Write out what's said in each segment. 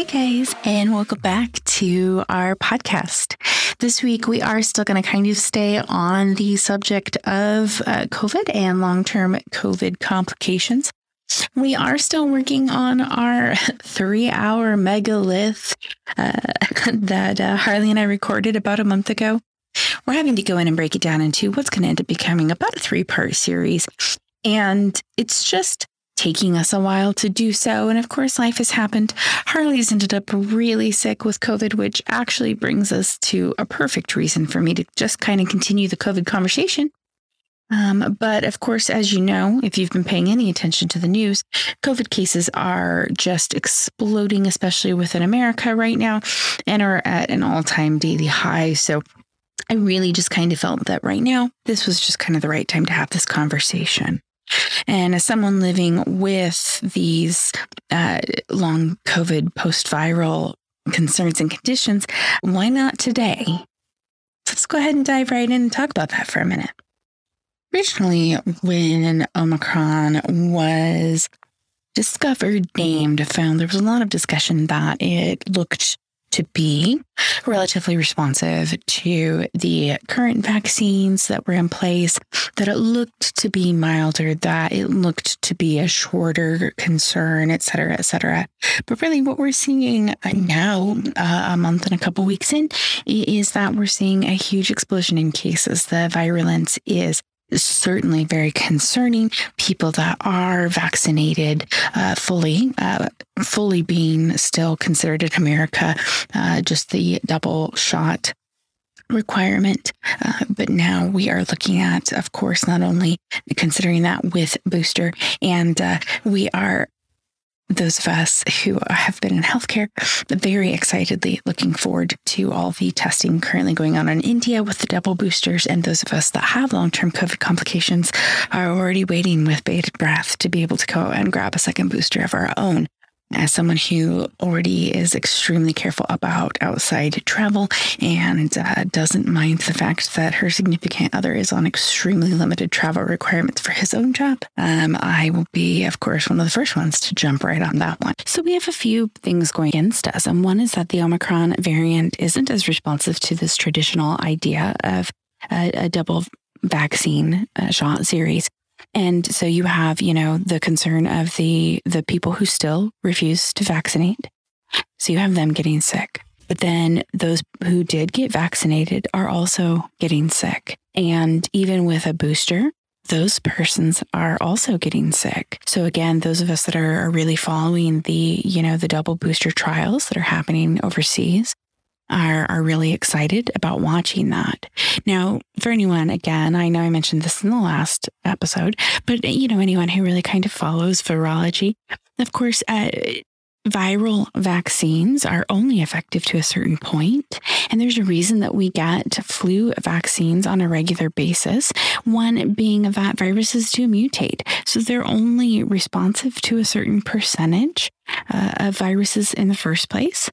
Hey guys, and welcome back to our podcast. This week, we are still going to kind of stay on the subject of uh, COVID and long term COVID complications. We are still working on our three hour megalith uh, that uh, Harley and I recorded about a month ago. We're having to go in and break it down into what's going to end up becoming about a three part series. And it's just taking us a while to do so. And of course, life has happened. Harley's ended up really sick with COVID, which actually brings us to a perfect reason for me to just kind of continue the COVID conversation. Um, but of course, as you know, if you've been paying any attention to the news, COVID cases are just exploding, especially within America right now, and are at an all time daily high. So I really just kind of felt that right now, this was just kind of the right time to have this conversation. And as someone living with these uh, long COVID post viral concerns and conditions, why not today? Let's go ahead and dive right in and talk about that for a minute. Originally, when Omicron was discovered, named, found, there was a lot of discussion that it looked to be relatively responsive to the current vaccines that were in place, that it looked to be milder, that it looked to be a shorter concern, et cetera, et cetera. But really, what we're seeing now, uh, a month and a couple weeks in, is that we're seeing a huge explosion in cases. The virulence is certainly very concerning. People that are vaccinated uh, fully, uh, fully being still considered in America, uh, just the double shot requirement. Uh, but now we are looking at, of course, not only considering that with booster, and uh, we are those of us who have been in healthcare very excitedly looking forward to all the testing currently going on in India with the double boosters. And those of us that have long term COVID complications are already waiting with bated breath to be able to go and grab a second booster of our own as someone who already is extremely careful about outside travel and uh, doesn't mind the fact that her significant other is on extremely limited travel requirements for his own job, um, I will be, of course, one of the first ones to jump right on that one. So we have a few things going against us. And one is that the Omicron variant isn't as responsive to this traditional idea of a, a double vaccine uh, shot series. And so you have, you know, the concern of the the people who still refuse to vaccinate. So you have them getting sick. But then those who did get vaccinated are also getting sick. And even with a booster, those persons are also getting sick. So again, those of us that are, are really following the, you know, the double booster trials that are happening overseas, are, are really excited about watching that. Now, for anyone, again, I know I mentioned this in the last episode, but you know, anyone who really kind of follows virology, of course, uh, viral vaccines are only effective to a certain point, And there's a reason that we get flu vaccines on a regular basis. One being that viruses do mutate. So they're only responsive to a certain percentage uh, of viruses in the first place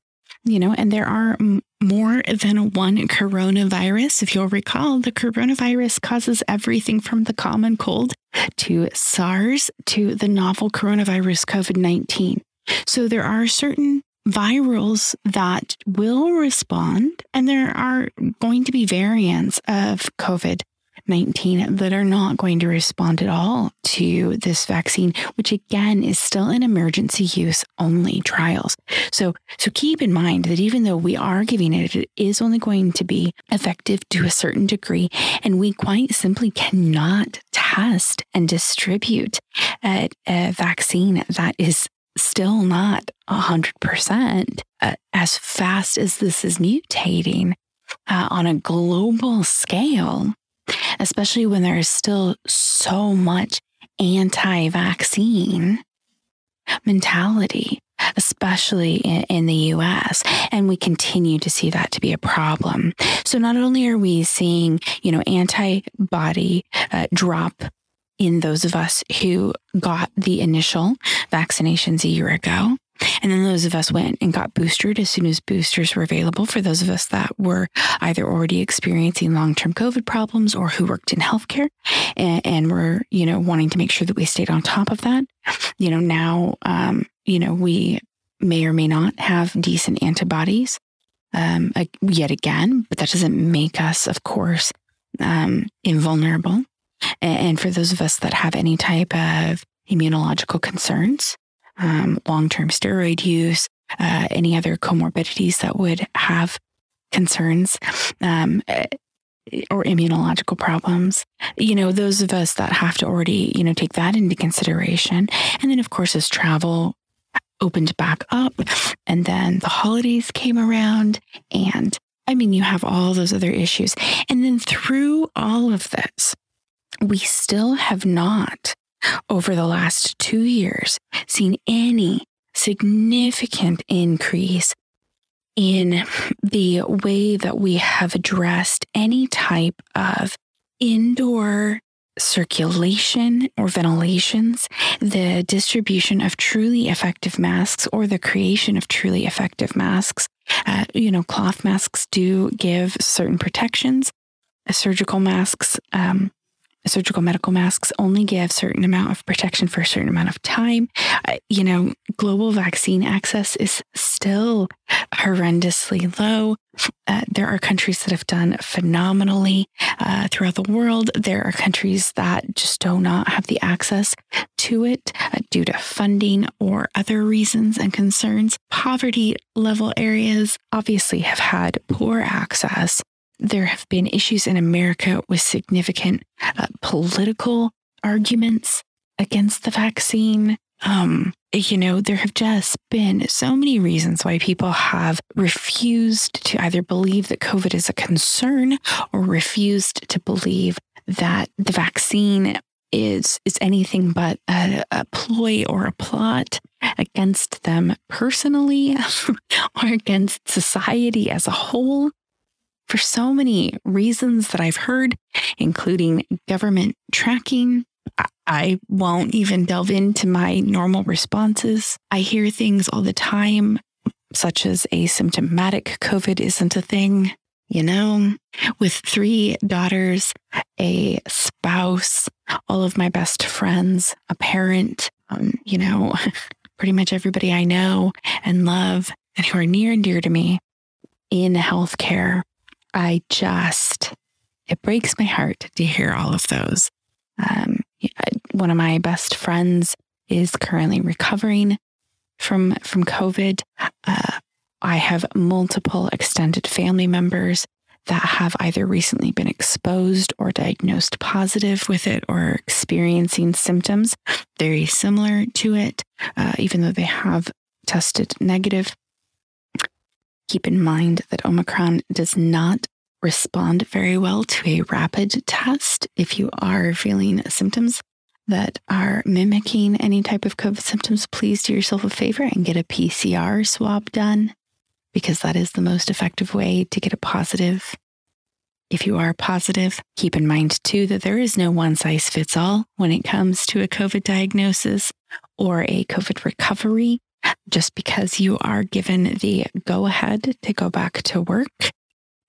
you know, and there are more than one coronavirus. If you'll recall, the coronavirus causes everything from the common cold to SARS to the novel coronavirus COVID 19. So there are certain virals that will respond, and there are going to be variants of COVID 19 that are not going to respond at all to this vaccine, which again is still in emergency use only trials. So, so keep in mind that even though we are giving it, it is only going to be effective to a certain degree. And we quite simply cannot test and distribute a, a vaccine that is still not 100% uh, as fast as this is mutating uh, on a global scale especially when there is still so much anti vaccine mentality, especially in, in, the US. And we continue to see that to be a problem. So not only are we seeing, you know, antibody uh, drop in those of us who got the initial vaccinations a year ago, and then those of us went and got boosted as soon as boosters were available for those of us that were either already experiencing long term COVID problems or who worked in healthcare and, and were, you know, wanting to make sure that we stayed on top of that. You know, now, um, you know, we may or may not have decent antibodies. Um, yet again, but that doesn't make us, of course, um, invulnerable. And for those of us that have any type of immunological concerns, um, long term steroid use, uh, any other comorbidities that would have concerns, um, or immunological problems. You know, those of us that have to already, you know, take that into consideration. And then, of course, as travel opened back up and then the holidays came around and I mean, you have all those other issues. And then through all of this, we still have not, over the last two years, seen any significant increase in the way that we have addressed any type of indoor circulation or ventilations, the distribution of truly effective masks or the creation of truly effective masks. Uh, you know, cloth masks do give certain protections. Surgical masks um, surgical medical masks only give certain amount of protection for a certain amount of time. You know, global vaccine access is still horrendously low. Uh, there are countries that have done phenomenally uh, throughout the world. There are countries that just do not have the access to it uh, due to funding or other reasons and concerns. Poverty level areas obviously have had poor access there have been issues in America with significant uh, political arguments against the vaccine. Um, you know, there have just been so many reasons why people have refused to either believe that COVID is a concern or refused to believe that the vaccine is is anything but a, a ploy or a plot against them personally or against society as a whole for so many reasons that I've heard, including government tracking. I won't even delve into my normal responses. I hear things all the time, such as asymptomatic COVID isn't a thing. You know, with three daughters, a spouse, all of my best friends, a parent, um, you know, pretty much everybody I know and love and who are near and dear to me in healthcare I just, it breaks my heart to hear all of those. Um, one of my best friends is currently recovering from from COVID. Uh, I have multiple extended family members that have either recently been exposed or diagnosed positive with it or experiencing symptoms very similar to it, uh, even though they have tested negative. Keep in mind that Omicron does not respond very well to a rapid test if you are feeling symptoms that are mimicking any type of COVID symptoms. Please do yourself a favor and get a PCR swab done because that is the most effective way to get a positive. If you are positive, keep in mind too that there is no one size fits all when it comes to a COVID diagnosis or a COVID recovery just because you are given the go ahead to go back to work.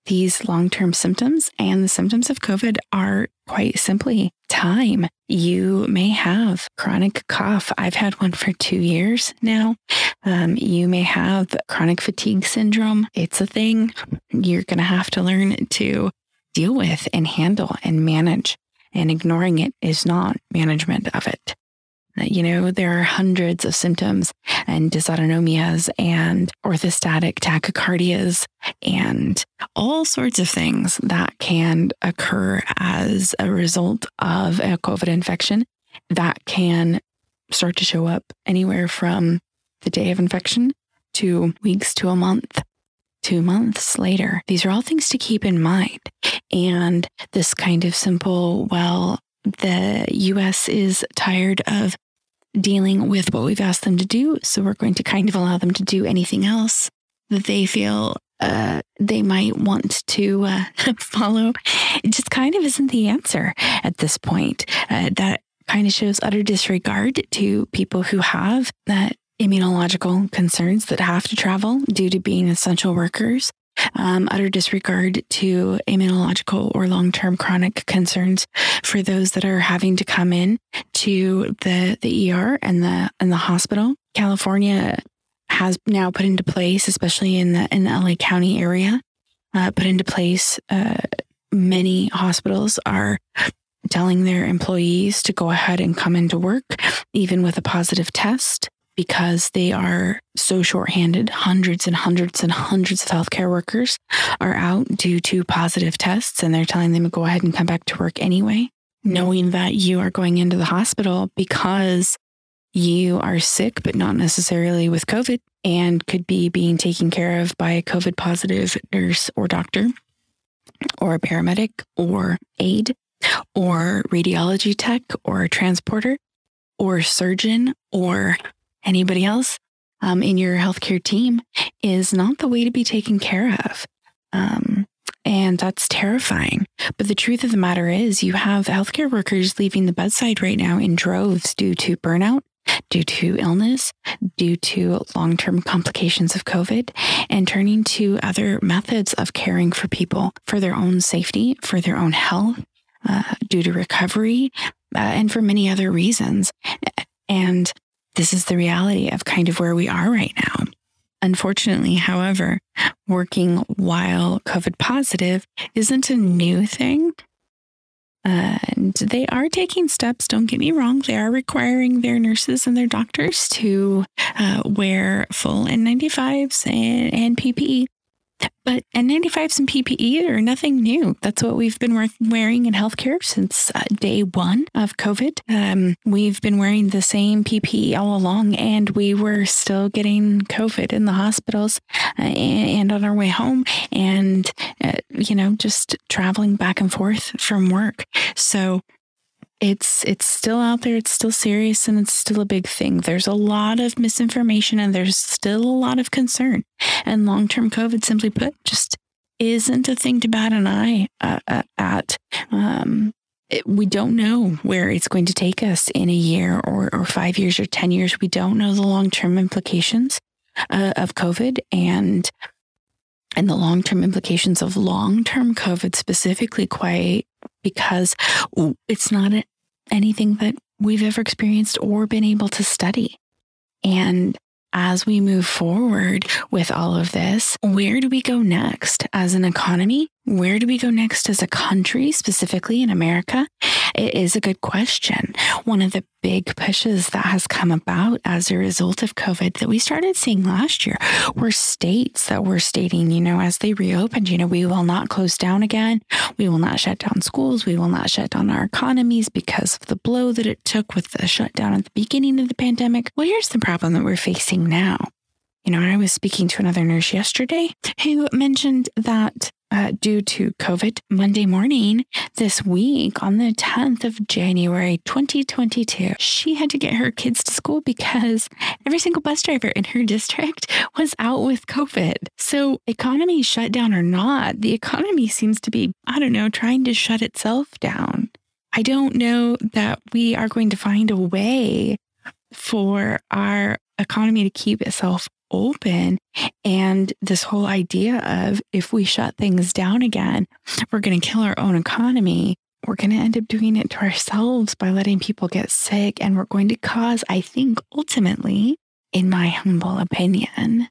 These long term symptoms and the symptoms of COVID are quite simply time. You may have chronic cough. I've had one for two years now. Um, you may have chronic fatigue syndrome. It's a thing you're going to have to learn to deal with and handle and manage. And ignoring it is not management of it. You know, there are hundreds of symptoms and dysautonomias and orthostatic tachycardias and all sorts of things that can occur as a result of a COVID infection that can start to show up anywhere from the day of infection to weeks to a month two months later. These are all things to keep in mind. And this kind of simple, well, the US is tired of dealing with what we've asked them to do. So we're going to kind of allow them to do anything else that they feel uh, they might want to uh, follow. It just kind of isn't the answer at this point. Uh, that kind of shows utter disregard to people who have that immunological concerns that have to travel due to being essential workers um, utter disregard to immunological or long term chronic concerns for those that are having to come in to the, the ER and the, and the hospital. California has now put into place, especially in the in the LA County area, uh, put into place. Uh, many hospitals are telling their employees to go ahead and come into work, even with a positive test, because they are so shorthanded. Hundreds and hundreds and hundreds of healthcare workers are out due to positive tests, and they're telling them to go ahead and come back to work anyway, mm-hmm. knowing that you are going into the hospital because you are sick, but not necessarily with COVID, and could be being taken care of by a COVID positive nurse or doctor, or a paramedic, or aide, or radiology tech, or a transporter, or surgeon, or anybody else um, in your healthcare team is not the way to be taken care of. Um, and that's terrifying. But the truth of the matter is, you have healthcare workers leaving the bedside right now in droves due to burnout due to illness, due to long term complications of COVID, and turning to other methods of caring for people for their own safety, for their own health, uh, due to recovery, uh, and for many other reasons. And this is the reality of kind of where we are right now. Unfortunately, however, working while COVID positive isn't a new thing. And they are taking steps, don't get me wrong. They are requiring their nurses and their doctors to uh, wear full N95s and, and PPE. But N95s and PPE are nothing new. That's what we've been wearing in healthcare since uh, day one of COVID. Um, we've been wearing the same PPE all along, and we were still getting COVID in the hospitals uh, and, on our way home, and, uh, you know, just traveling back and forth from work. So it's it's still out there it's still serious and it's still a big thing. There's a lot of misinformation and there's still a lot of concern. And long-term covid simply put just isn't a thing to bat an eye uh, uh at. Um, it, we don't know where it's going to take us in a year or, or five years or 10 years. We don't know the long term implications uh, of COVID and and the long term implications of long term COVID specifically, quite because it's not anything that we've ever experienced or been able to study. And as we move forward with all of this, where do we go next as an economy? Where do we go next as a country, specifically in America? It is a good question. One of the big pushes that has come about as a result of COVID that we started seeing last year were states that were stating, you know, as they reopened, you know, we will not close down again. We will not shut down schools. We will not shut down our economies because of the blow that it took with the shutdown at the beginning of the pandemic. Well, here's the problem that we're facing now. You know, I was speaking to another nurse yesterday who mentioned that uh, due to COVID Monday morning this week on the 10th of January 2022. She had to get her kids to school because every single bus driver in her district was out with COVID. So, economy shut down or not, the economy seems to be, I don't know, trying to shut itself down. I don't know that we are going to find a way for our economy to keep itself open. And this whole idea of if we shut things down again, we're going to kill our own economy. We're going to end up doing it to ourselves by letting people get sick. And we're going to cause, I think, ultimately, in my humble opinion,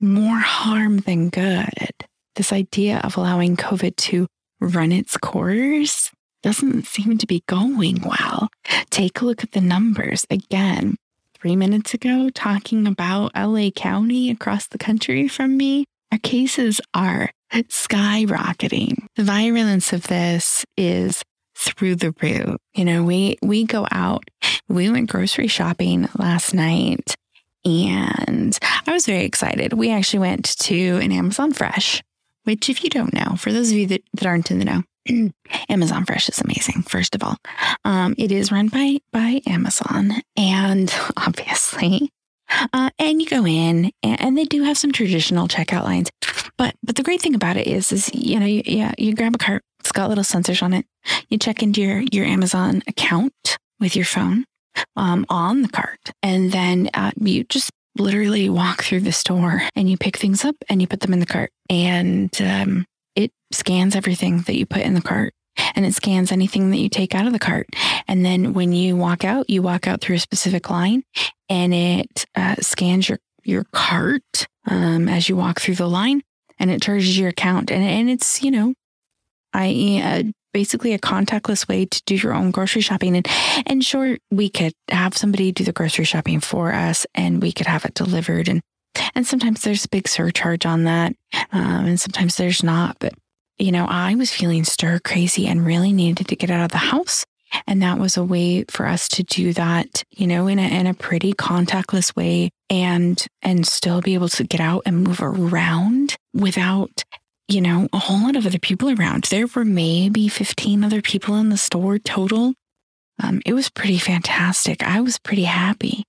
more harm than good. This idea of allowing COVID to run its course doesn't seem to be going well. Take a look at the numbers. Again, three minutes ago talking about LA County across the country from me, our cases are skyrocketing. The virulence of this is through the roof. You know, we we go out. We went grocery shopping last night and I was very excited. We actually went to an Amazon Fresh, which if you don't know, for those of you that, that aren't in the know, Amazon Fresh is amazing. First of all, um, it is run by by Amazon, and obviously, uh, and you go in, and, and, they do have some traditional checkout lines. But but the great thing about it is, is you know, you, yeah, you grab a cart. It's got little sensors on it. You check into your your Amazon account with your phone um, on the cart, and then uh, you just literally walk through the store and you pick things up and you put them in the cart. And um, it scans everything that you put in the cart and it scans anything that you take out of the cart. And then when you walk out, you walk out through a specific line and it uh, scans your, your cart um, as you walk through the line, and it charges your account. And and it's you know, i.e., uh, basically a contactless way to do your own grocery shopping. And and sure, we could have somebody do the grocery shopping for us, and we could have it delivered. And and sometimes there's a big surcharge on that, um, and sometimes there's not. But you know, I was feeling stir crazy and really needed to get out of the house. And that was a way for us to do that, you know, in a, in a pretty contactless way and, and still be able to get out and move around without, you know, a whole lot of other people around. There were maybe 15 other people in the store total. Um, it was pretty fantastic. I was pretty happy.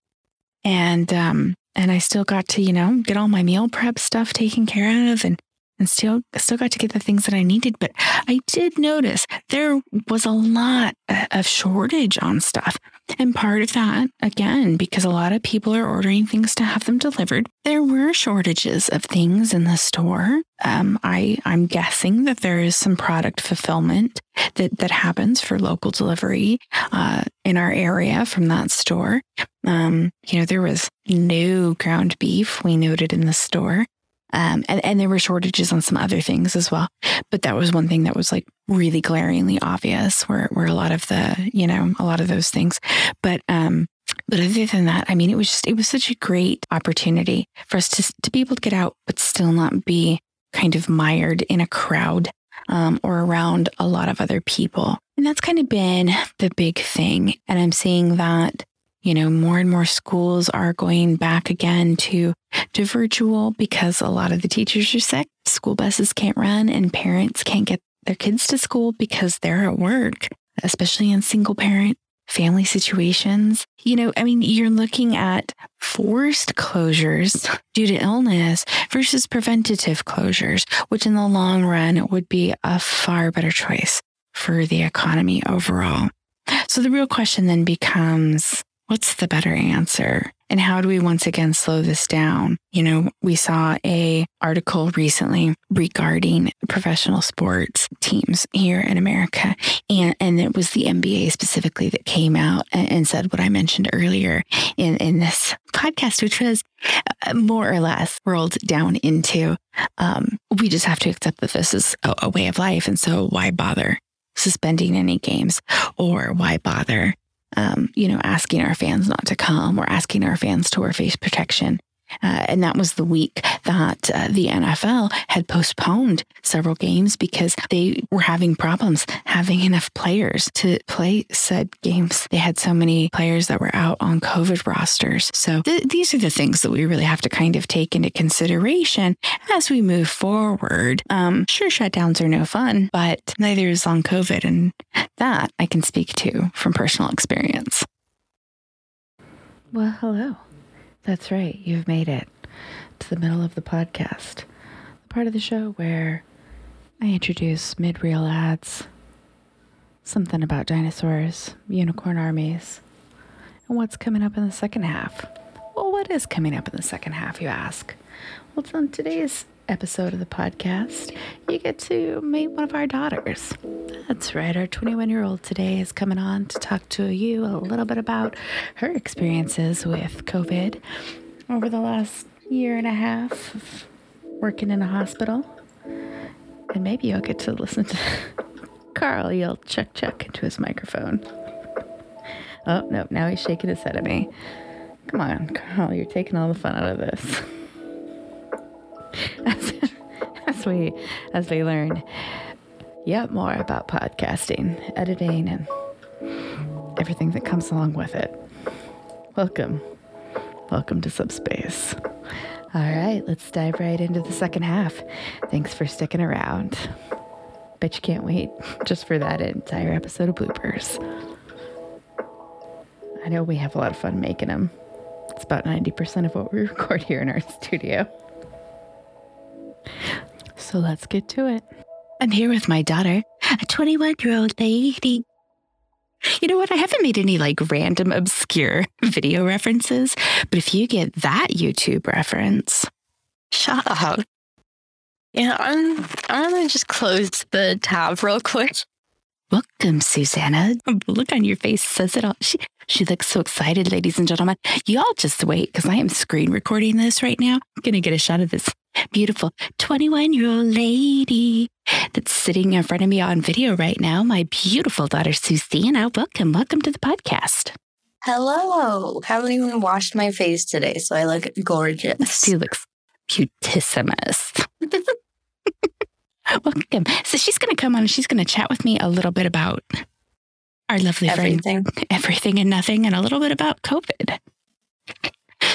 And, um, and I still got to, you know, get all my meal prep stuff taken care of and and still still got to get the things that I needed. But I did notice there was a lot of shortage on stuff. And part of that, again, because a lot of people are ordering things to have them delivered, there were shortages of things in the store. Um, I I'm guessing that there is some product fulfillment that that happens for local delivery uh, in our area from that store. Um, you know, there was no ground beef we noted in the store. Um, and, and there were shortages on some other things as well. But that was one thing that was like really glaringly obvious where, where a lot of the, you know, a lot of those things. But, um, but other than that, I mean, it was just, it was such a great opportunity for us to, to be able to get out, but still not be kind of mired in a crowd um, or around a lot of other people. And that's kind of been the big thing. And I'm seeing that you know more and more schools are going back again to to virtual because a lot of the teachers are sick. School buses can't run and parents can't get their kids to school because they're at work especially in single parent family situations. You know i mean you're looking at forced closures due to illness versus preventative closures which in the long run would be a far better choice for the economy overall. So the real question then becomes what's the better answer? And how do we once again slow this down? You know, we saw a article recently regarding professional sports teams here in America. And, and it was the NBA specifically that came out and, and said what I mentioned earlier in, in this podcast, which was uh, more or less rolled down into um, we just have to accept that this is a, a way of life. And so why bother? suspending any games or why bother um, you know, asking our fans not to come or asking our fans to wear face protection. Uh, and that was the week that uh, the NFL had postponed several games because they were having problems having enough players to play said games. They had so many players that were out on COVID rosters. So th- these are the things that we really have to kind of take into consideration as we move forward. Um, sure, shutdowns are no fun, but neither is long COVID. And that I can speak to from personal experience. Well, hello. That's right, you've made it to the middle of the podcast, the part of the show where I introduce mid reel ads, something about dinosaurs, unicorn armies, and what's coming up in the second half. Well, what is coming up in the second half, you ask? Well, on today's episode of the podcast, you get to meet one of our daughters. That's right, our 21 year old today is coming on to talk to you a little bit about her experiences with COVID over the last year and a half working in a hospital. And maybe you'll get to listen to Carl yell chuck chuck into his microphone. Oh, no, now he's shaking his head at me. Come on, Carl, you're taking all the fun out of this. as, as we as we learn yet more about podcasting, editing, and everything that comes along with it. Welcome. Welcome to Subspace. All right, let's dive right into the second half. Thanks for sticking around. Bet you can't wait just for that entire episode of bloopers. I know we have a lot of fun making them. It's about 90% of what we record here in our studio. So let's get to it. I'm here with my daughter, a 21 year old lady. You know what? I haven't made any like random obscure video references, but if you get that YouTube reference, shut up. Yeah, I'm, I'm gonna just close the tab real quick. Welcome, Susanna. Look on your face says it all. She, She looks so excited, ladies and gentlemen. Y'all just wait because I am screen recording this right now. I'm to get a shot of this beautiful 21 year old lady that's sitting in front of me on video right now. My beautiful daughter, Susanna. Welcome. Welcome to the podcast. Hello. Haven't even washed my face today, so I look gorgeous. She looks beautissimus. Welcome. So she's going to come on and she's going to chat with me a little bit about our lovely Everything. friend, everything and nothing, and a little bit about COVID.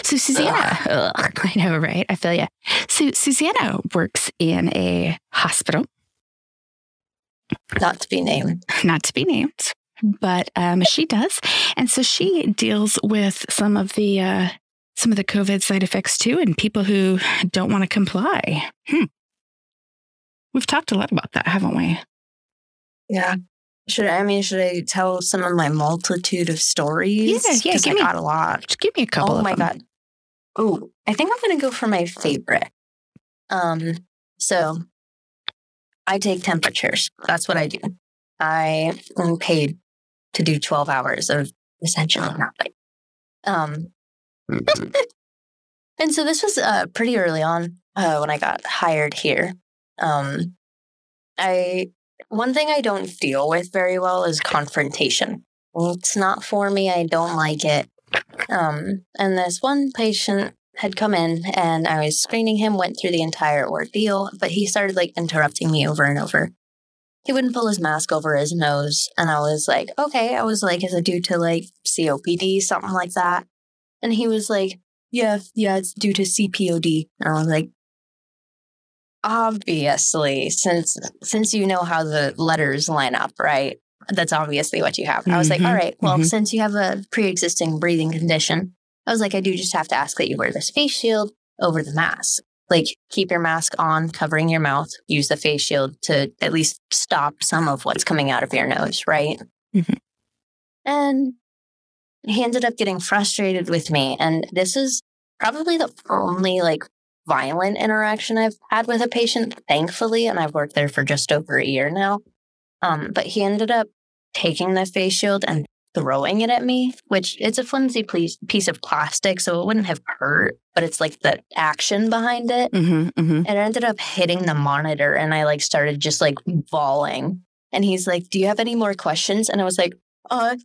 So Susanna, ugh, I know, right? I feel you. So Susanna works in a hospital, Not to be named. not to be named, but um, she does, and so she deals with some of the uh, some of the COVID side effects too, and people who don't want to comply. Hmm. We've talked a lot about that, haven't we? Yeah. Should I, I mean, should I tell some of my multitude of stories? Yeah, yeah, give I me- got a lot. Just give me a couple. oh my them. god. Oh, I think I'm gonna go for my favorite. Um, so I take temperatures. That's what I do. I am paid to do 12 hours of essentially nothing. Um, and so this was uh, pretty early on uh, when I got hired here. Um, I one thing I don't deal with very well is confrontation. It's not for me. I don't like it. Um, and this one patient had come in and I was screening him, went through the entire ordeal, but he started like interrupting me over and over. He wouldn't pull his mask over his nose. And I was like, okay. I was like, is it due to like COPD, something like that? And he was like, yeah, yeah, it's due to CPOD. And I was like, obviously, since since you know how the letters line up, right? That's obviously what you have. I was like, Mhm, all right, well, mhm. since you have a pre-existing breathing condition, I was like, I do just have to ask that you wear this face shield over the mask. Like, keep your mask on, covering your mouth. Use the face shield to at least stop some of what's coming out of your nose, right? Mhm. And he ended up getting frustrated with me. And this is probably the only like violent interaction I've had with a patient, thankfully. And I've worked there for just over a year now. Um, but he ended up taking the face shield and throwing it at me, which it's a flimsy piece, piece of plastic, so it wouldn't have hurt, but it's like the action behind it. Mm-hmm, mm-hmm. It ended up hitting the monitor, and I like started just like bawling. And he's like, "Do you have any more questions?" And I was like, "Uh,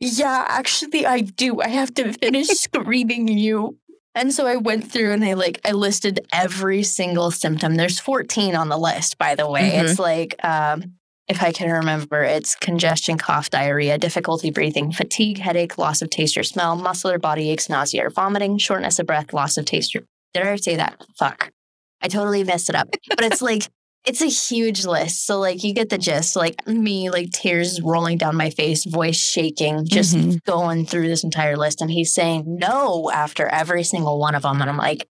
yeah, actually, I do. I have to finish screaming you." And so I went through and I like I listed every single symptom. There's 14 on the list, by the way. Mhm. It's like um if I can remember, it's congestion, cough, diarrhea, difficulty breathing, fatigue, headache, loss of taste or smell, muscular body aches, nausea or vomiting, shortness of breath, loss of taste. Or, did I say that? Fuck. I totally messed it up. But it's like, it's a huge list. So, like, you get the gist. Like, me, like, tears rolling down my face, voice shaking, just Mhm. going through this entire list. And he's saying no after every single one of them. And I'm like,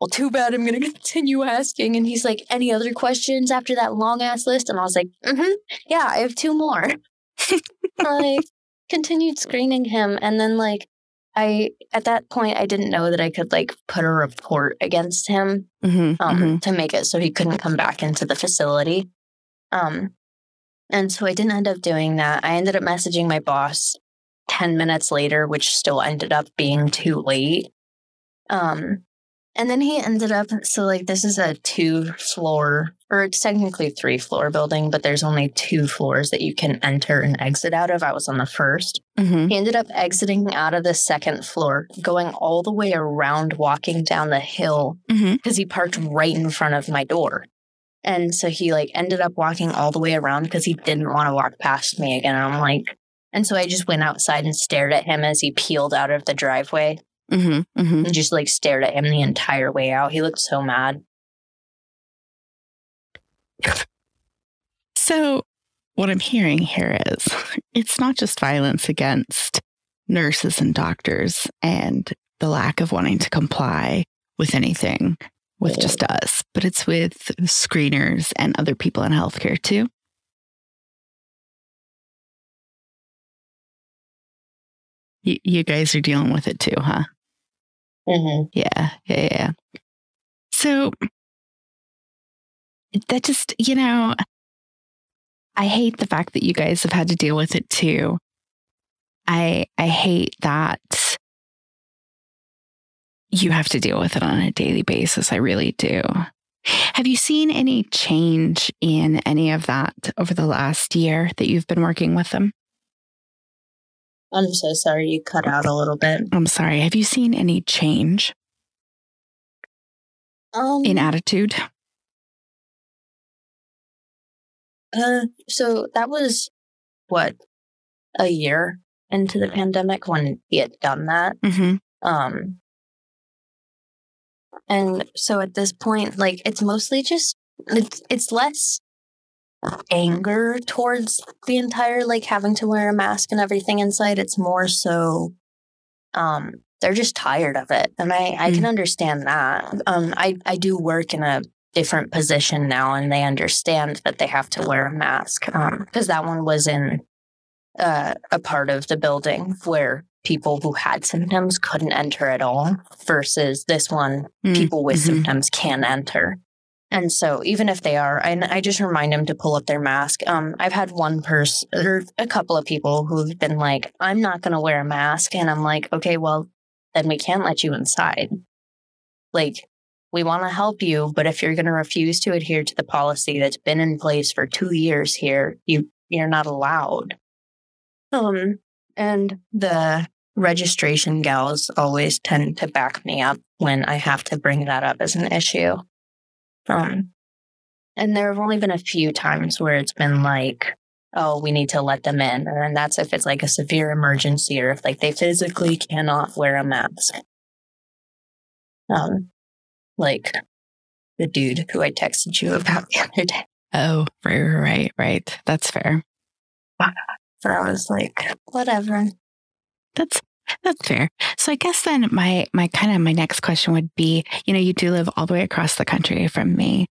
well, too bad. I'm going to continue asking. And he's like, any other questions after that long ass list? And I was like, mm-hmm. Yeah, I have two more. I continued screening him. And then, like, I, at that point, I didn't know that I could, like, put a report against him Mm-hmm, um, to make it so he couldn't come back into the facility. Um, and so I didn't end up doing that. I ended up messaging my boss 10 minutes later, which still ended up being too late. Um, and then he ended up, so like this is a two floor, or it's technically three floor building, but there's only two floors that you can enter and exit out of. I was on the first. mm-hmm. He ended up exiting out of the second floor, going all the way around, walking down the hill Mm-hmm. because he parked right in front of my door. And so he like ended up walking all the way around because he didn't want to walk past me again. And I'm like, and so I just went outside and stared at him as he peeled out of the driveway Mm-hmm. Mm-hmm. and just like stared at him the entire way out. He looked so mad. So, what I'm hearing here is it's not just violence against nurses and doctors and the lack of wanting to comply with anything with just us, but it's with screeners and other people in healthcare too. You, you guys are dealing with it too, huh? Mm-hmm. Yeah, yeah, yeah. So that just, you know, I hate the fact that you guys have had to deal with it too. I I hate that you have to deal with it on a daily basis. I really do. Have you seen any change in any of that over the last year that you've been working with them? I'm so sorry you cut out a little bit. I'm sorry. Have you seen any change Um, in attitude? uh, so that was what a year into the pandemic when he had done that. hmm Um, and so at this point, like it's mostly just it's it's less anger towards the entire like having to wear a mask and everything inside. It's more so, um, they're just tired of it, and I I can understand that. Um, I I do work in a different position now, and they understand that they have to wear a mask. Um, because that one was in uh, a part of the building where people who had symptoms couldn't enter at all versus this one people with Mhm. symptoms can enter and so even if they are and i just remind them to pull up their mask. Um, i've had one person or a couple of people who've been like i'm not going to wear a mask and i'm like okay well then we can't let you inside. Like we want to help you but if you're going to refuse to adhere to the policy that's been in place for two years here you you're not allowed. Um and the registration gals always tend to back me up when I have to bring that up as an issue. Um, and there have only been a few times where it's been like, oh, we need to let them in. And that's if it's like a severe emergency or if like they physically cannot wear a mask. Um, like the dude who I texted you about the other day. Oh, right, right, right. That's fair. So I was like, whatever. That's that's fair. So I guess then my my kind of my next question would be, you know, you do live all the way across the country from me.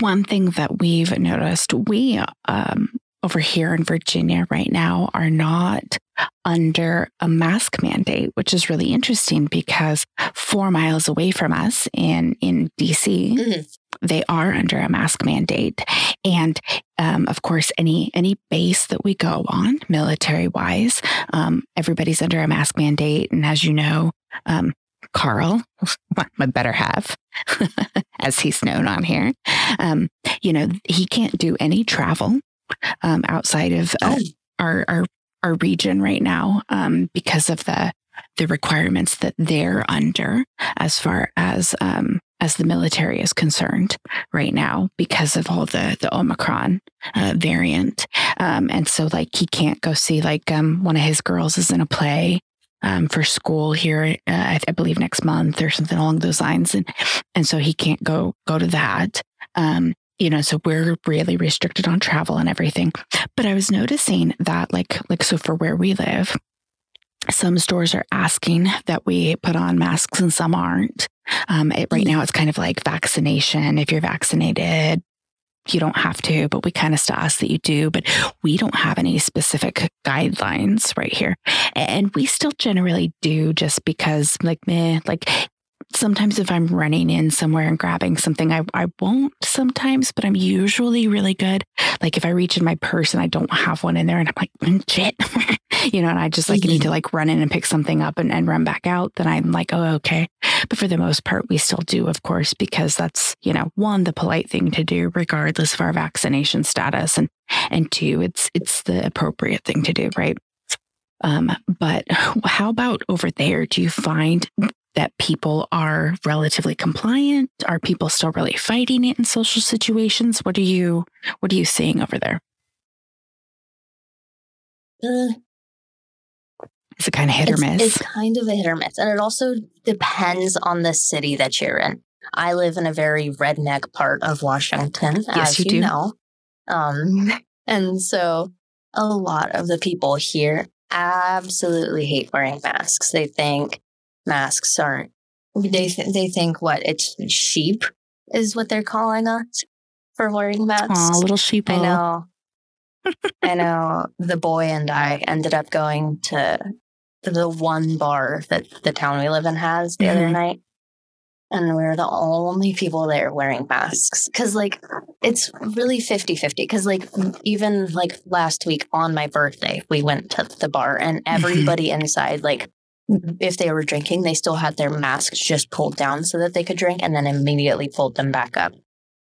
One thing that we've noticed, we um over here in Virginia right now are not under a mask mandate, which is really interesting because four miles away from us in in DC, Mhm. they are under a mask mandate, and um, of course, any any base that we go on, military wise, um, everybody's under a mask mandate. And as you know, um, Carl, my better half, as he's known on here, um, you know, he can't do any travel um, outside of uh, Oh. our, our our region right now um, because of the the requirements that they're under as far as um, as the military is concerned right now because of all the the Omicron uh, variant, um, and so like he can't go see like um, one of his girls is in a play um, for school here, uh, I, I believe next month or something along those lines, and and so he can't go go to that. Um, you know, so we're really restricted on travel and everything. But I was noticing that, like, like so for where we live, some stores are asking that we put on masks and some aren't. Um, it, right now, it's kind of like vaccination. If you're vaccinated, you don't have to, but we kind of still ask that you do. But we don't have any specific guidelines right here. And we still generally do just because, like, meh, like sometimes if I'm running in somewhere and grabbing something, I, I won't sometimes, but I'm usually really good. Like if I reach in my purse and I don't have one in there and I'm like, mm, shit, you know, and I just like need to like run in and pick something up and, and run back out, then I'm like, oh, okay. But for the most part, we still do, of course, because that's, you know, one, the polite thing to do, regardless of our vaccination status. And and two, it's it's the appropriate thing to do, right? Um, but how about over there? Do you find that people are relatively compliant? Are people still really fighting it in social situations? What are you what are you seeing over there? Uh, Is it kind of hit or miss? It's kind of a hit or miss. And it also depends on the city that you're in. I live in a very redneck part of Washington, Yes, as you you, do. know. Um, and so a lot of the people here absolutely hate wearing masks. They think masks aren't, they, th- they think what? It's sheep is what they're calling us for wearing masks. Aw, little sheep. I know. I know the boy and I ended up going to the one bar that the town we live in has the other Mhm. night. and we were the only people there wearing masks because like it's really 50 50 because like even like last week on my birthday we went to the bar and Mm-hmm. everybody inside like if they were drinking they still had their masks just pulled down so that they could drink and then immediately pulled them back up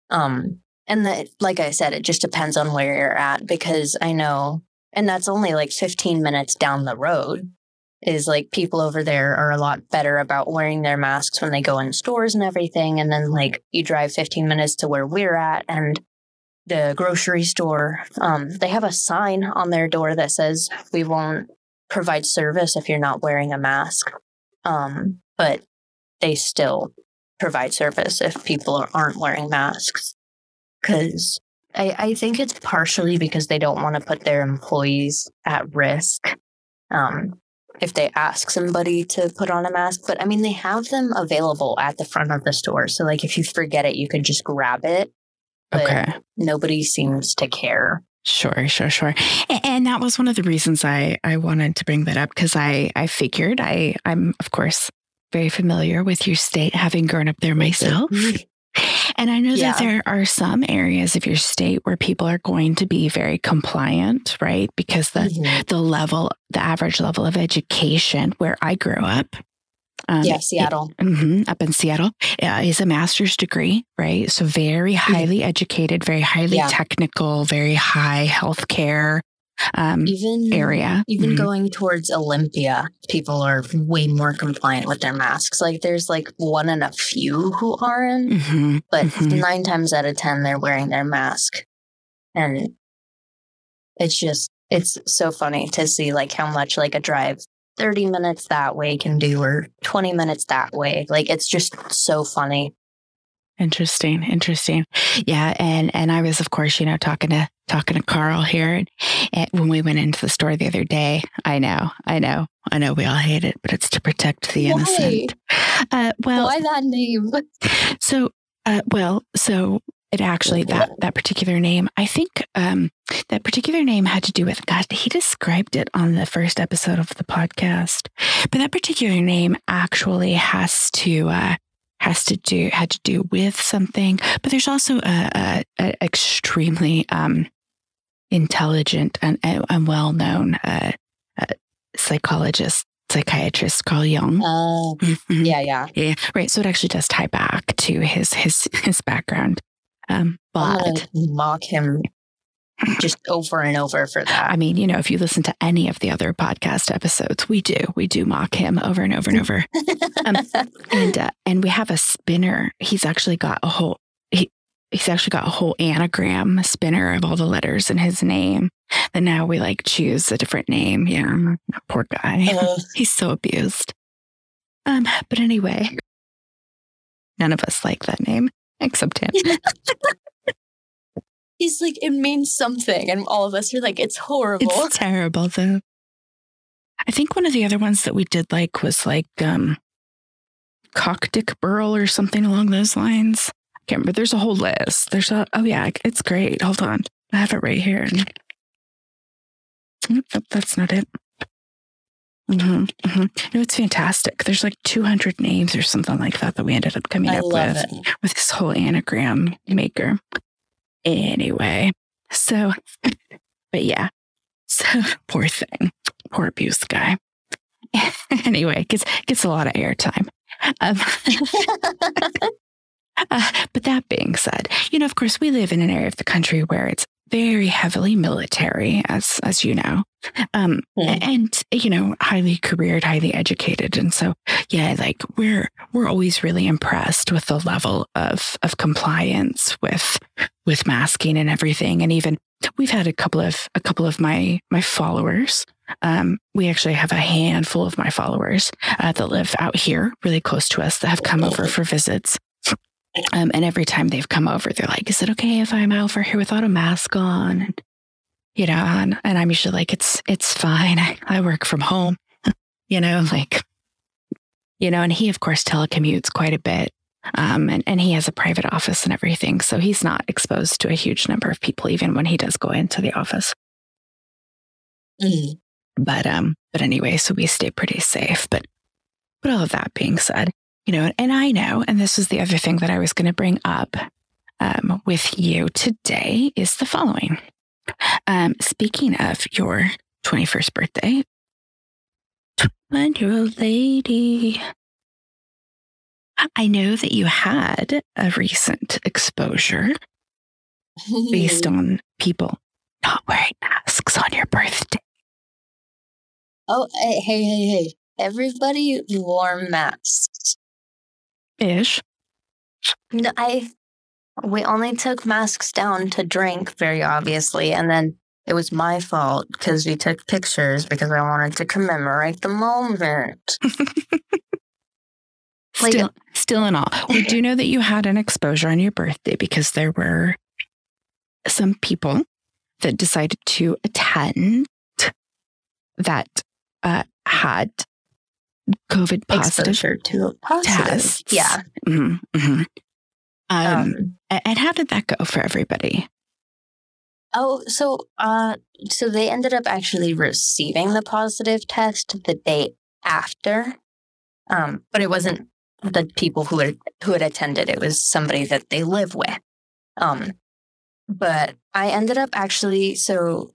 um and like i said it just depends on where you're at because i know and that's only like 15 minutes down the road is like people over there are a lot better about wearing their masks when they go in stores and everything. And then like you drive 15 minutes to where we're at and the grocery store, um, they have a sign on their door that says we won't provide service if you're not wearing a mask. Um, but they still provide service if people aren't wearing masks. Cause I, I think it's partially because they don't want to put their employees at risk. Um, if they ask somebody to put on a mask. But I mean, they have them available at the front of the store. So, like, if you forget it, you could just grab it. But Okay. nobody seems to care. Sure, sure, sure. A- And that was one of the reasons I I wanted to bring that up because I I figured I I'm of course very familiar with your state having grown up there myself. And I know Yeah. that there are some areas of your state where people are going to be very compliant, right? Because the Mhm. the level, the average level of education where I grew up. Um, Yeah, Seattle. mhm, up in Seattle uh, is a master's degree, right? So very highly educated, very highly Yeah. technical, very high healthcare um, Even area. even Mhm. going towards Olympia, people are way more compliant with their masks. Like there's like one in a few who aren't, Mhm, but Mhm. nine times out of ten they're wearing their mask. And it's just it's so funny to see like how much like a drive 30 minutes that way can do or 20 minutes that way. Like it's just so funny. Interesting, interesting. Yeah, and and I was, of course, you know, talking to talking to Carl here, and, and when we went into the store the other day. I know, I know, I know. We all hate it, but it's to protect the Why? innocent. Uh, well, Why that name? so, uh, well, so it actually that that particular name. I think um, that particular name had to do with God. He described it on the first episode of the podcast, but that particular name actually has to. Uh, has to do had to do with something but there's also a, a, a extremely um intelligent and, and, well-known uh, uh, psychologist psychiatrist carl jung Uh, Mhm. yeah, yeah. yeah right so it actually does tie back to his his his background um but mock him just over and over for that. I mean, you know, if you listen to any of the other podcast episodes, we do, we do mock him over and over and over. Um, and uh, and we have a spinner. He's actually got a whole he, he's actually got a whole anagram spinner of all the letters in his name. And now we like choose a different name. Yeah, poor guy. Uh, He's so abused. Um, but anyway, none of us like that name except him. he's like, it means something. And all of us are like, it's horrible. It's terrible though. I think one of the other ones that we did like was like um Cockdick Burl or something along those lines. I can't remember. There's a whole list. There's a oh yeah, it's great. Hold on. I have it right here. Nope, that's not it. Hmm hmm No, it's fantastic. There's like 200 names or something like that that we ended up coming I up with it. with this whole anagram maker. Anyway, so, but yeah, so poor thing, poor abuse guy. anyway, gets gets a lot of airtime. Um, uh, but that being said, you know, of course, we live in an area of the country where it's very heavily military, as as you know, um, Hmm. and you know, highly careered, highly educated, and so yeah, like we're we're always really impressed with the level of of compliance with with masking and everything, and even we've had a couple of a couple of my my followers. Um, we actually have a handful of my followers uh, that live out here, really close to us, that have come over for visits. Um, and every time they've come over, they're like, "Is it okay if I'm over here without a mask on?" And, you know, and, and I'm usually like, "It's it's fine. I, I work from home." you know, like, you know, and he of course telecommutes quite a bit. Um, and, and he has a private office and everything. So he's not exposed to a huge number of people, even when he does go into the office. Mm. But um, but anyway, so we stay pretty safe. But but all of that being said, you know, and I know, and this is the other thing that I was going to bring up um, with you today is the following. Um, speaking of your 21st birthday, 21 year old lady, I know that you had a recent exposure based on people not wearing masks on your birthday. Oh, hey, hey, hey, hey. Everybody wore masks. Ish. No, I we only took masks down to drink, very obviously, and then it was my fault because we took pictures because I wanted to commemorate the moment. Like- Still, still in all, we do know that you had an exposure on your birthday because there were some people that decided to attend that uh, had COVID positive Exposure to positive. tests. Yeah. Mhm, mhm. Um, Um, and how did that go for everybody? oh, so uh, so they ended up actually receiving the positive test the day after, um, but it wasn't the people who had who had attended. It was somebody that they live with. Um, but I ended up actually so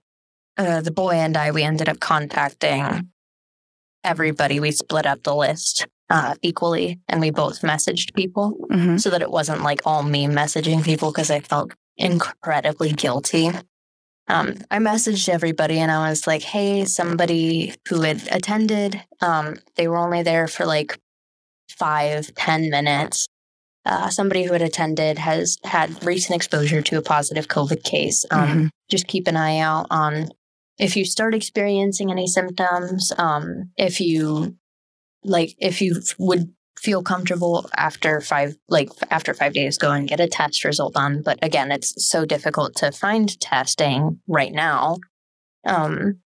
uh, the boy and I we ended up contacting everybody. We split up the list uh, equally, and we both messaged people Mhm. so that it wasn't like all me messaging people because I felt incredibly guilty. Um, I messaged everybody and I was like, "Hey, somebody who had attended, um, they were only there for like five, ten minutes. Uh, somebody who had attended has had recent exposure to a positive COVID case. Um, Mhm. Just keep an eye out on if you start experiencing any symptoms. Um, if you like, if you would feel comfortable after five like after five days go and get a test result on but again it's so difficult to find testing right now um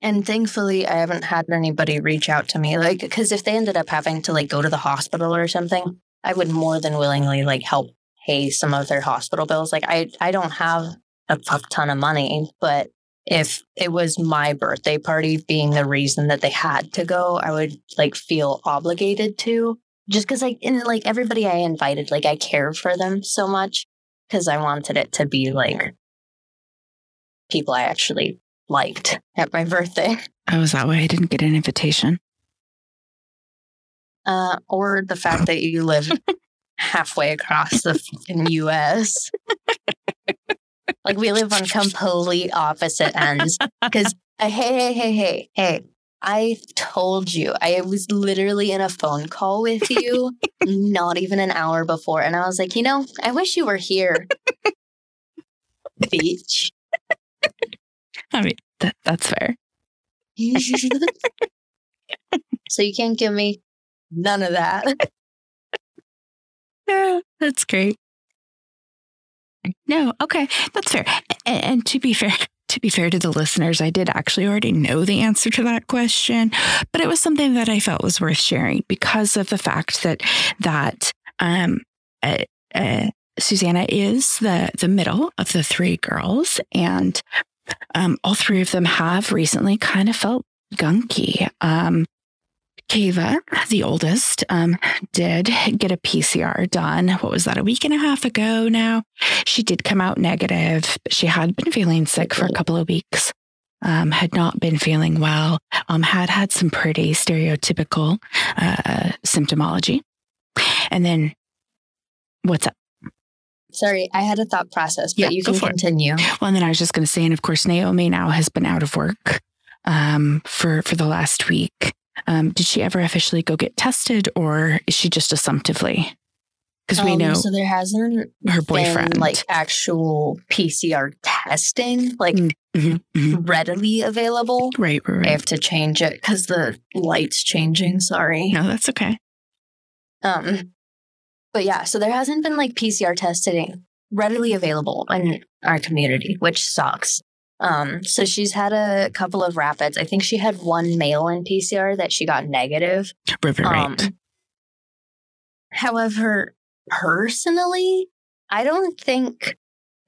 and thankfully i haven't had anybody reach out to me like because if they ended up having to like go to the hospital or something i would more than willingly like help pay some of their hospital bills like i i don't have a fuck ton of money but if it was my birthday party being the reason that they had to go, I would like feel obligated to just because like in like everybody I invited, like I cared for them so much because I wanted it to be like people I actually liked at my birthday. Oh, is that why I didn't get an invitation? Uh, or the fact that you live halfway across the US. Like we live on complete opposite ends. Because hey, hey, hey, hey, hey. I told you I was literally in a phone call with you not even an hour before. And I was like, you know, I wish you were here. Beach. I mean, that, that's fair. so you can't give me none of that. Yeah, that's great. No, okay, that's fair. And, and to be fair, to be fair to the listeners, I did actually already know the answer to that question, but it was something that I felt was worth sharing because of the fact that that um, uh, uh, Susanna is the the middle of the three girls, and um, all three of them have recently kind of felt gunky. Um, Kava, the oldest, um, did get a PCR done. What was that, a week and a half ago now? She did come out negative, but she had been feeling sick for a couple of weeks, um, had not been feeling well, um, had had some pretty stereotypical uh, symptomology. And then, what's up? Sorry, I had a thought process, but Yeah, you can it. continue. Well, and then I was just going to say, and of course, Naomi now has been out of work um, for for the last week. Um, did she ever officially go get tested, or is she just assumptively? Because we Um, know So there hasn't her been boyfriend, like actual PCR testing, like Mm, Mhm, mhm. readily available. right, right, I have to change it because the light's changing. Sorry. No, that's okay. Um, but yeah, so there hasn't been like PCR testing readily available in our community, which sucks. Um, so she's had a couple of rapids. I think she had one mail in PCR that she got negative. Right, right, Um, however, personally, I don't think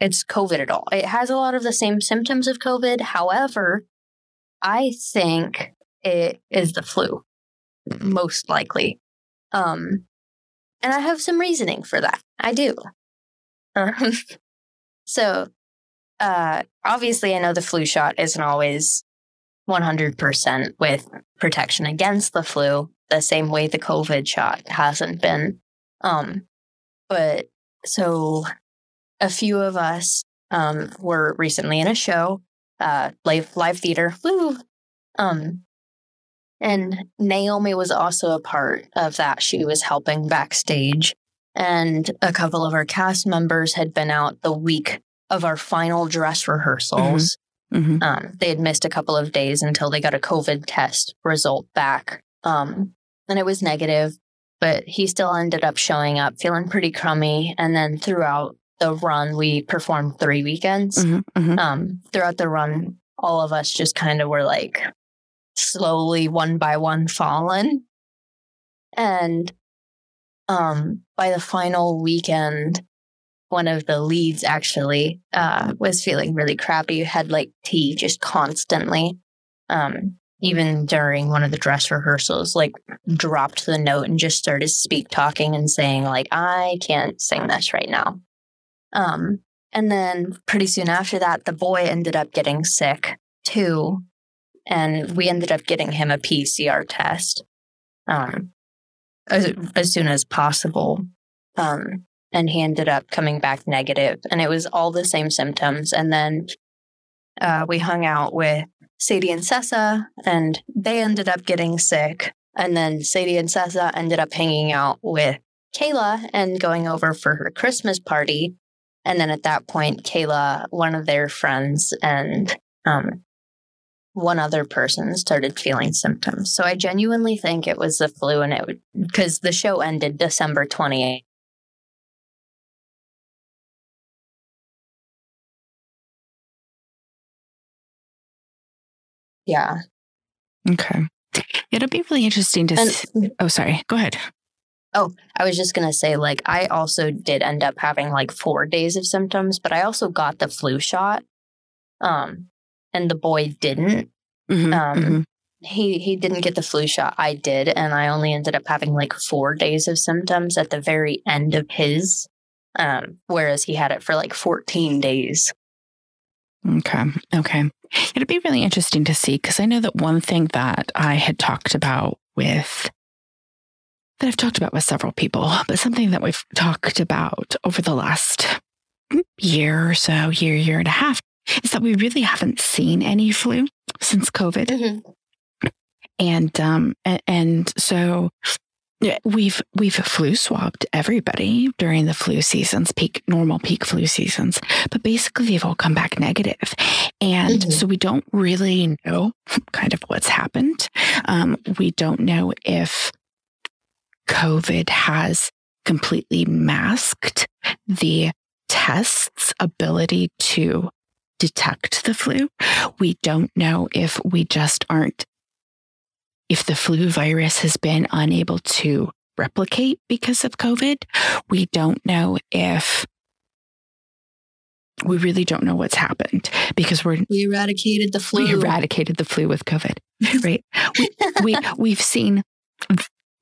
it's COVID at all. It has a lot of the same symptoms of COVID. However, I think it is the flu, most likely. Um, and I have some reasoning for that. I do. Um, so, uh, obviously, I know the flu shot isn't always 100% with protection against the flu, the same way the COVID shot hasn't been. Um, but so a few of us um, were recently in a show, uh, live live theater, woo, um, and Naomi was also a part of that. She was helping backstage, and a couple of our cast members had been out the week of our final dress rehearsals. Mm-hmm. Mm-hmm. Um, they had missed a couple of days until they got a COVID test result back, um, and it was negative. But he still ended up showing up feeling pretty crummy. And then throughout the run, we performed three weekends. Mm-hmm, mm-hmm. Um, throughout the run, all of us just kind of were like slowly, one by one, fallen. And um, by the final weekend, one of the leads actually uh, was feeling really crappy, had like tea just constantly. Um, even during one of the dress rehearsals, like dropped the note and just started speak talking and saying, like, I can't sing this right now. Um, and then pretty soon after that, the boy ended up getting sick too. And we ended up getting him a PCR test um, as, as soon as possible. Um, and he ended up coming back negative, and it was all the same symptoms. And then uh, we hung out with Sadie and Sessa, and they ended up getting sick. And then Sadie and Sessa ended up hanging out with Kayla and going over for her Christmas party. And then at that point, Kayla, one of their friends, and um, one other person started feeling symptoms. So I genuinely think it was the flu, and it because the show ended December 28th. Yeah. Okay. It'll be really interesting to. And, s- oh, sorry. Go ahead. Oh, I was just going to say, like, I also did end up having like four days of symptoms, but I also got the flu shot. Um, and the boy didn't. Mm-hmm, um, mm-hmm. he he didn't get the flu shot. I did, and I only ended up having like four days of symptoms at the very end of his. Um, whereas he had it for like 14 days. Okay. Okay. It'd be really interesting to see because I know that one thing that I had talked about with that I've talked about with several people, but something that we've talked about over the last year or so, year, year and a half, is that we really haven't seen any flu since COVID. Mm-hmm. And um and, and so we've we've flu swabbed everybody during the flu seasons, peak normal peak flu seasons, but basically they've all come back negative, and mm-hmm. so we don't really know kind of what's happened. Um, we don't know if COVID has completely masked the test's ability to detect the flu. We don't know if we just aren't, if the flu virus has been unable to replicate because of COVID. We don't know if we really don't know what's happened because we're we eradicated the flu. We eradicated the flu with COVID, right? we, we we've seen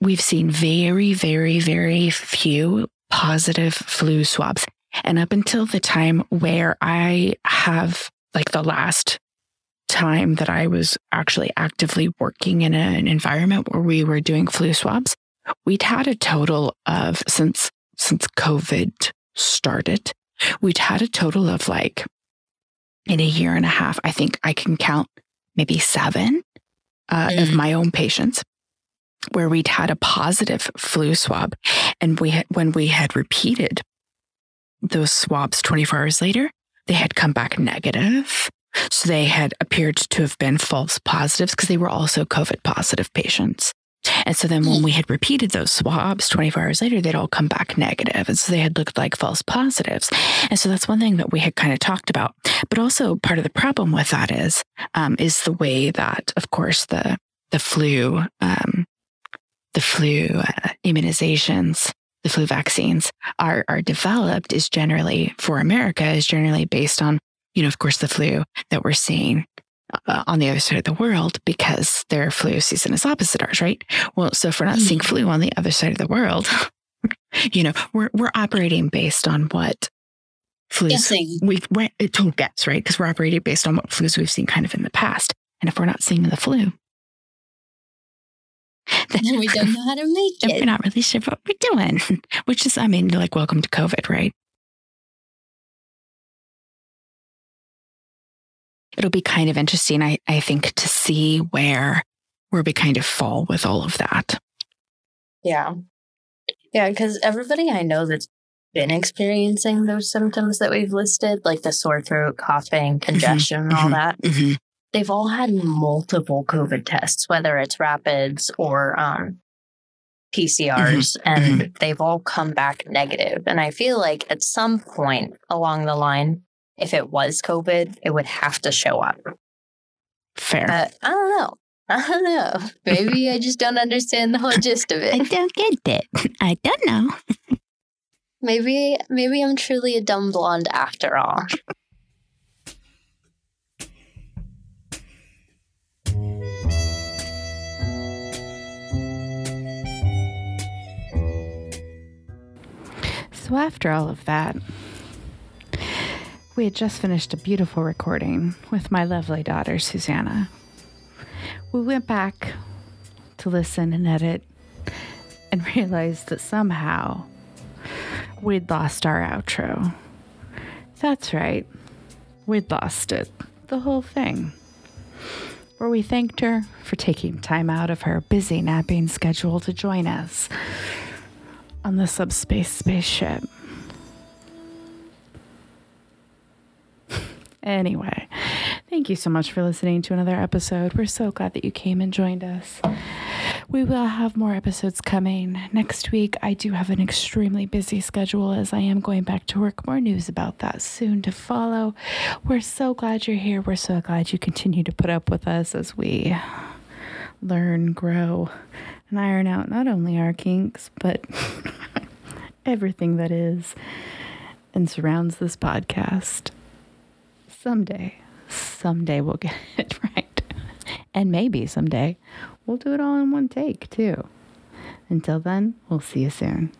we've seen very, very, very few positive flu swabs. And up until the time where I have, like the last time that I was actually actively working in an environment where we were doing flu swabs, we'd had a total of since since COVID started, we'd had a total of like in a year and a half, I think I can count maybe seven uh, mm. of my own patients where we'd had a positive flu swab. And we had, when we had repeated those swabs 24 hours later, they had come back negative. So they had appeared to have been false positives because they were also COVID positive patients. And so then when we had repeated those swabs 24 hours later, they'd all come back negative. And so they had looked like false positives. And so that's one thing that we had kind of talked about. But also part of the problem with that is, um, is the way that, of course, the, the flu, um, the flu uh, immunizations, the flu vaccines are, are developed is generally for America is generally based on, you know, of course, the flu that we're seeing uh, on the other side of the world because their flu season is opposite ours, right? Well, so if we're not seeing flu on the other side of the world, you know, we're we're operating based on what flus Guessing. we we're, a total guess, right? Because we're operating based on what flus we've seen kind of in the past. And if we're not seeing the flu, then we don't know how to make then we're not really sure what we're doing. Which is, I mean, like welcome to COVID, right? It'll be kind of interesting, I, I think, to see where where we kind of fall with all of that. Yeah. Yeah, because everybody I know that's been experiencing those symptoms that we've listed, like the sore throat, coughing, congestion, and all mhm. that, Mhm. they've all had multiple COVID tests, whether it's rapids or um, PCRs, and they've all come back negative. And I feel like at some point along the line, if it was COVID, it would have to show up. Fair. But I don't know. I don't know. Maybe I just don't understand the whole gist of it. I don't get it. I don't know. Maybe maybe I'm truly a dumb blonde after all. So, after all of that, we had just finished a beautiful recording with my lovely daughter, Susanna. We went back to listen and edit and realized that somehow we'd lost our outro. That's right, we'd lost it. The whole thing. Where we thanked her for taking time out of her busy napping schedule to join us on the subspace spaceship. Anyway, thank you so much for listening to another episode. We're so glad that you came and joined us. We will have more episodes coming. Next week, I do have an extremely busy schedule as I am going back to work. More news about that soon to follow. We're so glad you're here. We're so glad you continue to put up with us as we learn, grow, and iron out not only our kinks, but everything that is and surrounds this podcast. Someday, someday we'll get it right. And maybe someday we'll do it all in one take, too. Until then, we'll see you soon.